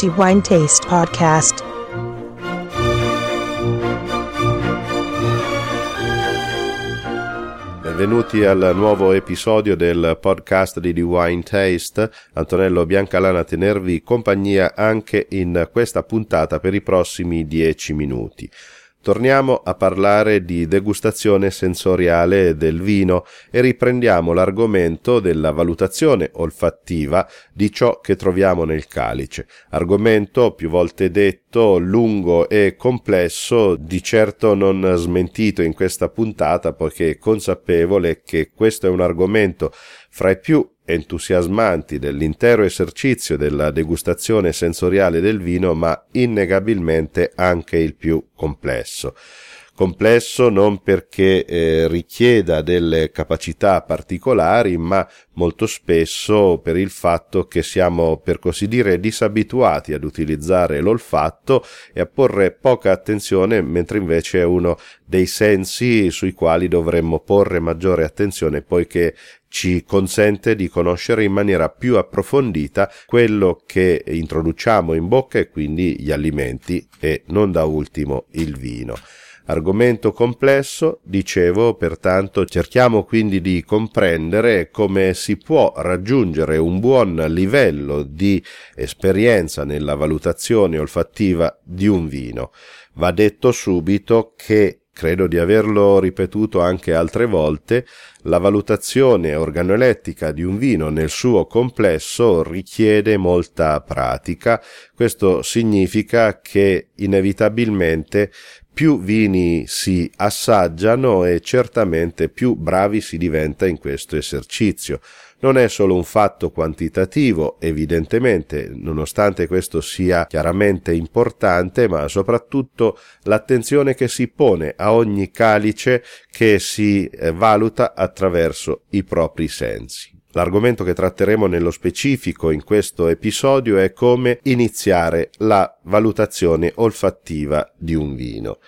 The Wine Taste Podcast. Benvenuti al nuovo episodio del podcast di The Wine Taste. Antonello Biancalana a tenervi compagnia anche in questa puntata per i prossimi dieci minuti. Torniamo a parlare di degustazione sensoriale del vino e riprendiamo l'argomento della valutazione olfattiva di ciò che troviamo nel calice. Argomento più volte detto, lungo e complesso, di certo non smentito in questa puntata poiché consapevole che questo è un argomento fra i più entusiasmanti dell'intero esercizio della degustazione sensoriale del vino, ma innegabilmente anche il più complesso. Complesso non perché eh, richieda delle capacità particolari, ma molto spesso per il fatto che siamo, per così dire, disabituati ad utilizzare l'olfatto e a porre poca attenzione, mentre invece è uno dei sensi sui quali dovremmo porre maggiore attenzione, poiché ci consente di conoscere in maniera più approfondita quello che introduciamo in bocca e quindi gli alimenti e non da ultimo il vino. Argomento complesso, dicevo, pertanto cerchiamo quindi di comprendere come si può raggiungere un buon livello di esperienza nella valutazione olfattiva di un vino. Va detto subito che credo di averlo ripetuto anche altre volte, la valutazione organolettica di un vino nel suo complesso richiede molta pratica. Questo significa che inevitabilmente più vini si assaggiano e certamente più bravi si diventa in questo esercizio non è solo un fatto quantitativo, evidentemente, nonostante questo sia chiaramente importante, ma soprattutto l'attenzione che si pone a ogni calice che si eh, valuta attraverso i propri sensi. L'argomento che tratteremo nello specifico in questo episodio è come iniziare la valutazione olfattiva di un vino.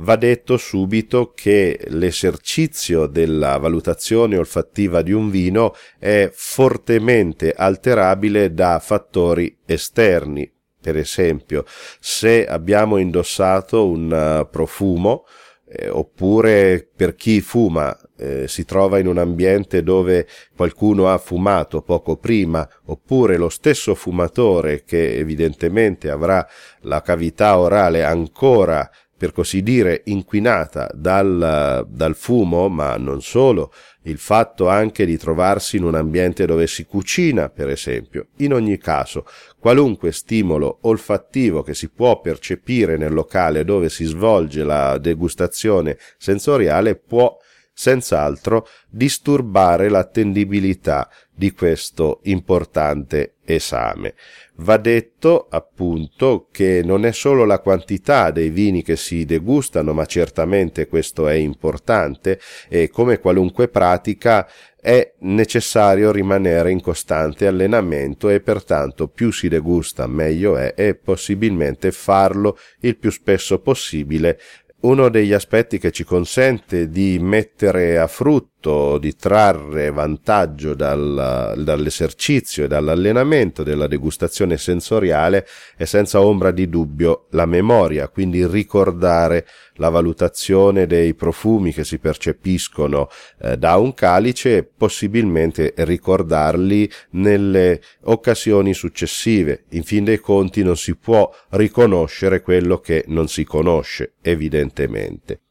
Va detto subito che l'esercizio della valutazione olfattiva di un vino è fortemente alterabile da fattori esterni. Per esempio, se abbiamo indossato un uh, profumo, eh, oppure per chi fuma eh, si trova in un ambiente dove qualcuno ha fumato poco prima, oppure lo stesso fumatore che evidentemente avrà la cavità orale ancora per così dire, inquinata dal, dal fumo, ma non solo, il fatto anche di trovarsi in un ambiente dove si cucina, per esempio. In ogni caso, qualunque stimolo olfattivo che si può percepire nel locale dove si svolge la degustazione sensoriale può senz'altro disturbare l'attendibilità di questo importante esame. Va detto appunto che non è solo la quantità dei vini che si degustano, ma certamente questo è importante e come qualunque pratica è necessario rimanere in costante allenamento e pertanto più si degusta meglio è e possibilmente farlo il più spesso possibile uno degli aspetti che ci consente di mettere a frutto, di trarre vantaggio dal, dall'esercizio e dall'allenamento della degustazione sensoriale è senza ombra di dubbio la memoria, quindi ricordare la valutazione dei profumi che si percepiscono eh, da un calice e possibilmente ricordarli nelle occasioni successive. In fin dei conti non si può riconoscere quello che non si conosce, evidentemente.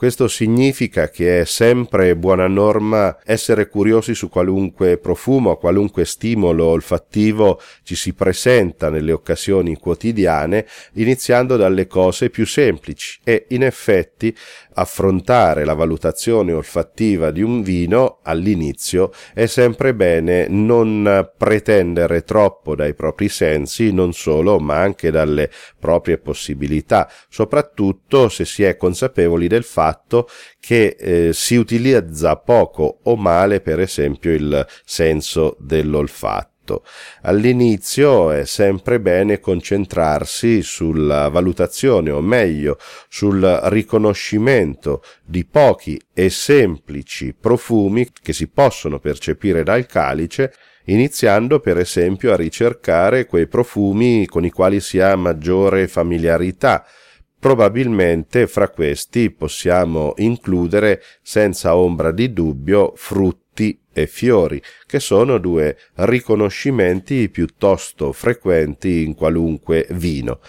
Questo significa che è sempre buona norma essere curiosi su qualunque profumo, qualunque stimolo olfattivo ci si presenta nelle occasioni quotidiane, iniziando dalle cose più semplici e in effetti affrontare la valutazione olfattiva di un vino all'inizio è sempre bene non pretendere troppo dai propri sensi, non solo, ma anche dalle proprie possibilità, soprattutto se si è consapevoli del fatto che eh, si utilizza poco o male, per esempio, il senso dell'olfatto. fatto. All'inizio è sempre bene concentrarsi sulla valutazione, o meglio, sul riconoscimento di pochi e semplici profumi che si possono percepire dal calice iniziando per esempio a ricercare quei profumi con i quali si ha maggiore familiarità. Probabilmente fra questi possiamo includere senza ombra di dubbio frutti e fiori, che sono due riconoscimenti piuttosto frequenti in qualunque vino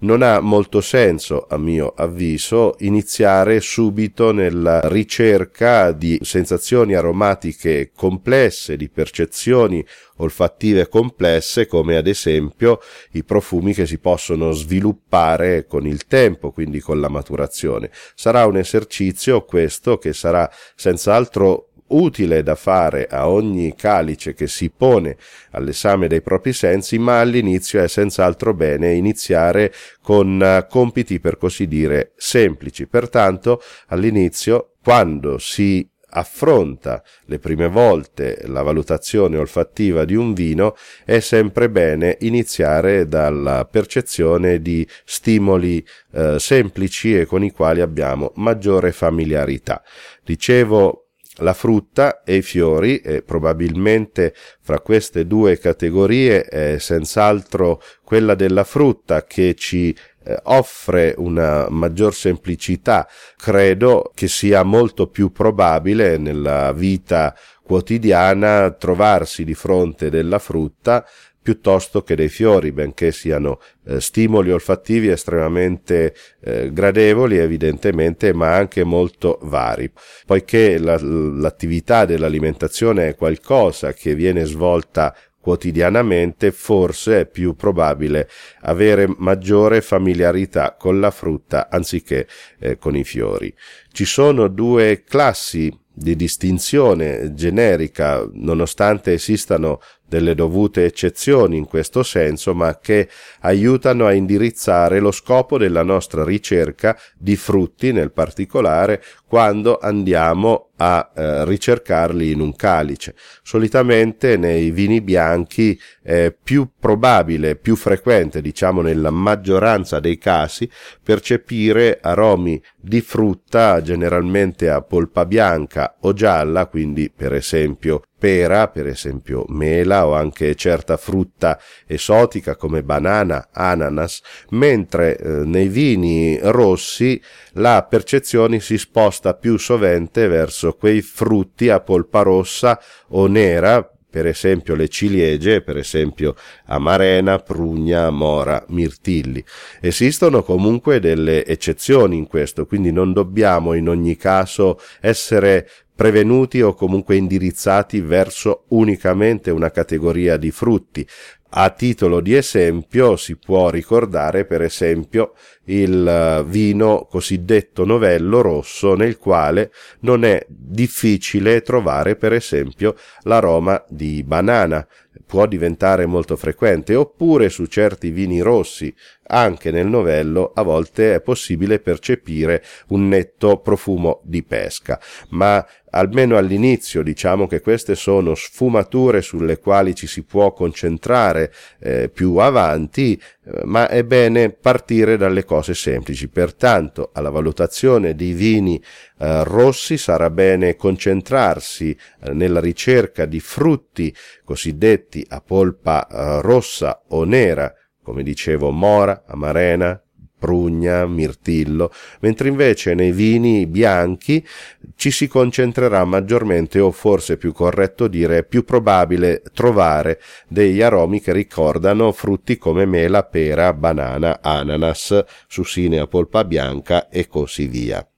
non ha molto senso, a mio avviso, iniziare subito nella ricerca di sensazioni aromatiche complesse, di percezioni olfattive complesse, come ad esempio i profumi che si possono sviluppare con il tempo, quindi con la maturazione. Sarà un esercizio questo che sarà senz'altro utile da fare a ogni calice che si pone all'esame dei propri sensi, ma all'inizio è senz'altro bene iniziare con eh, compiti per così dire semplici. Pertanto all'inizio, quando si affronta le prime volte la valutazione olfattiva di un vino, è sempre bene iniziare dalla percezione di stimoli eh, semplici e con i quali abbiamo maggiore familiarità. Dicevo la frutta e i fiori e probabilmente fra queste due categorie è senz'altro quella della frutta che ci eh, offre una maggior semplicità. Credo che sia molto più probabile nella vita quotidiana trovarsi di fronte della frutta piuttosto che dei fiori, benché siano eh, stimoli olfattivi estremamente eh, gradevoli evidentemente, ma anche molto vari. Poiché la, l'attività dell'alimentazione è qualcosa che viene svolta quotidianamente, forse è più probabile avere maggiore familiarità con la frutta anziché eh, con i fiori. Ci sono due classi di distinzione generica, nonostante esistano delle dovute eccezioni in questo senso, ma che aiutano a indirizzare lo scopo della nostra ricerca di frutti nel particolare quando andiamo a eh, ricercarli in un calice. Solitamente nei vini bianchi è più probabile, più frequente, diciamo nella maggioranza dei casi, percepire aromi di frutta generalmente a polpa bianca o gialla, quindi per esempio pera, per esempio mela o anche certa frutta esotica come banana, ananas, mentre eh, nei vini rossi la percezione si sposta più sovente verso quei frutti a polpa rossa o nera, per esempio le ciliegie, per esempio amarena, prugna, mora, mirtilli. Esistono comunque delle eccezioni in questo, quindi non dobbiamo in ogni caso essere prevenuti o comunque indirizzati verso unicamente una categoria di frutti. A titolo di esempio si può ricordare per esempio il eh, vino cosiddetto novello rosso nel quale non è difficile trovare per esempio l'aroma di banana può diventare molto frequente oppure su certi vini rossi anche nel novello a volte è possibile percepire un netto profumo di pesca, ma almeno all'inizio diciamo che queste sono sfumature sulle quali ci si può concentrare eh, più avanti, eh, ma è bene partire dalle cose semplici. Pertanto alla valutazione dei vini eh, rossi sarà bene concentrarsi eh, nella ricerca di frutti cosiddetti a polpa eh, rossa o nera come dicevo mora, amarena, prugna, mirtillo, mentre invece nei vini bianchi ci si concentrerà maggiormente o forse più corretto dire è più probabile trovare degli aromi che ricordano frutti come mela, pera, banana, ananas, susine a polpa bianca e così via.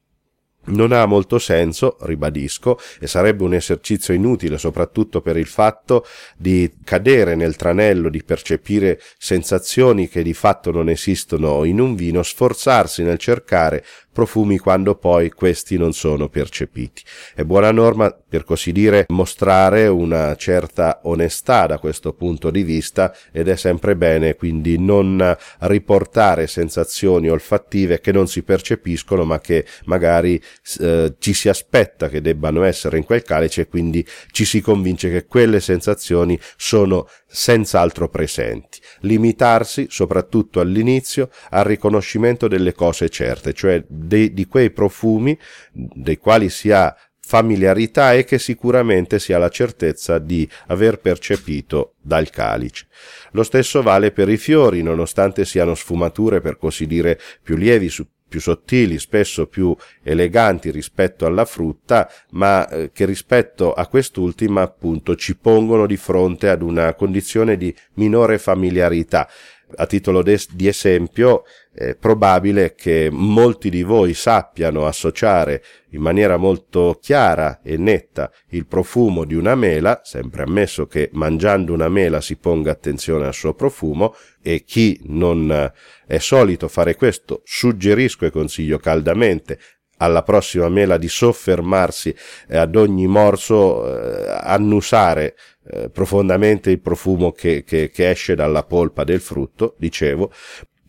Non ha molto senso, ribadisco, e sarebbe un esercizio inutile soprattutto per il fatto di cadere nel tranello di percepire sensazioni che di fatto non esistono in un vino, sforzarsi nel cercare profumi quando poi questi non sono percepiti. È buona norma, per così dire, mostrare una certa onestà da questo punto di vista ed è sempre bene quindi non riportare sensazioni olfattive che non si percepiscono ma che magari eh, ci si aspetta che debbano essere in quel calice e quindi ci si convince che quelle sensazioni sono senz'altro presenti, limitarsi soprattutto all'inizio al riconoscimento delle cose certe, cioè de, di quei profumi dei quali si ha familiarità e che sicuramente si ha la certezza di aver percepito dal calice. Lo stesso vale per i fiori, nonostante siano sfumature per così dire più lievi, più sottili, spesso più eleganti rispetto alla frutta, ma eh, che rispetto a quest'ultima appunto ci pongono di fronte ad una condizione di minore familiarità a titolo di esempio, è probabile che molti di voi sappiano associare in maniera molto chiara e netta il profumo di una mela, sempre ammesso che mangiando una mela si ponga attenzione al suo profumo, e chi non è solito fare questo suggerisco e consiglio caldamente alla prossima mela di soffermarsi ad ogni morso, eh, annusare eh, profondamente il profumo che, che, che esce dalla polpa del frutto, dicevo,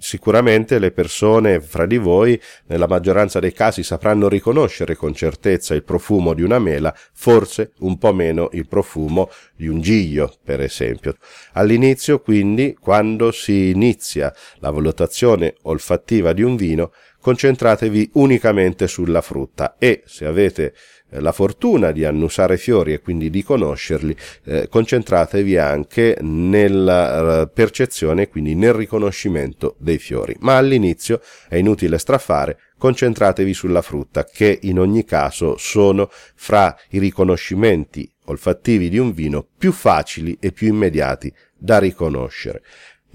sicuramente le persone fra di voi nella maggioranza dei casi sapranno riconoscere con certezza il profumo di una mela, forse un po' meno il profumo di un giglio, per esempio. All'inizio, quindi, quando si inizia la valutazione olfattiva di un vino, concentratevi unicamente sulla frutta e se avete la fortuna di annusare fiori e quindi di conoscerli, eh, concentratevi anche nella eh, percezione, quindi nel riconoscimento dei fiori. Ma all'inizio è inutile strafare, concentratevi sulla frutta, che in ogni caso sono fra i riconoscimenti olfattivi di un vino più facili e più immediati da riconoscere.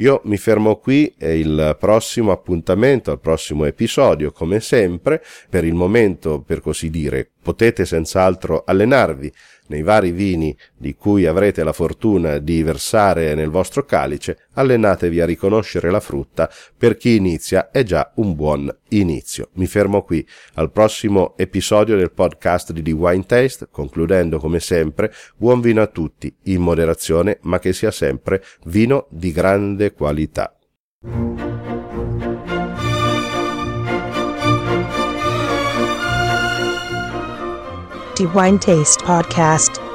Io mi fermo qui e il prossimo appuntamento, al prossimo episodio, come sempre, per il momento, per così dire, potete senz'altro allenarvi nei vari vini di cui avrete la fortuna di versare nel vostro calice, allenatevi a riconoscere la frutta, per chi inizia è già un buon inizio. Mi fermo qui al prossimo episodio del podcast di The Wine Taste, concludendo come sempre buon vino a tutti, in moderazione, ma che sia sempre vino di grande qualità. The Wine Taste Podcast.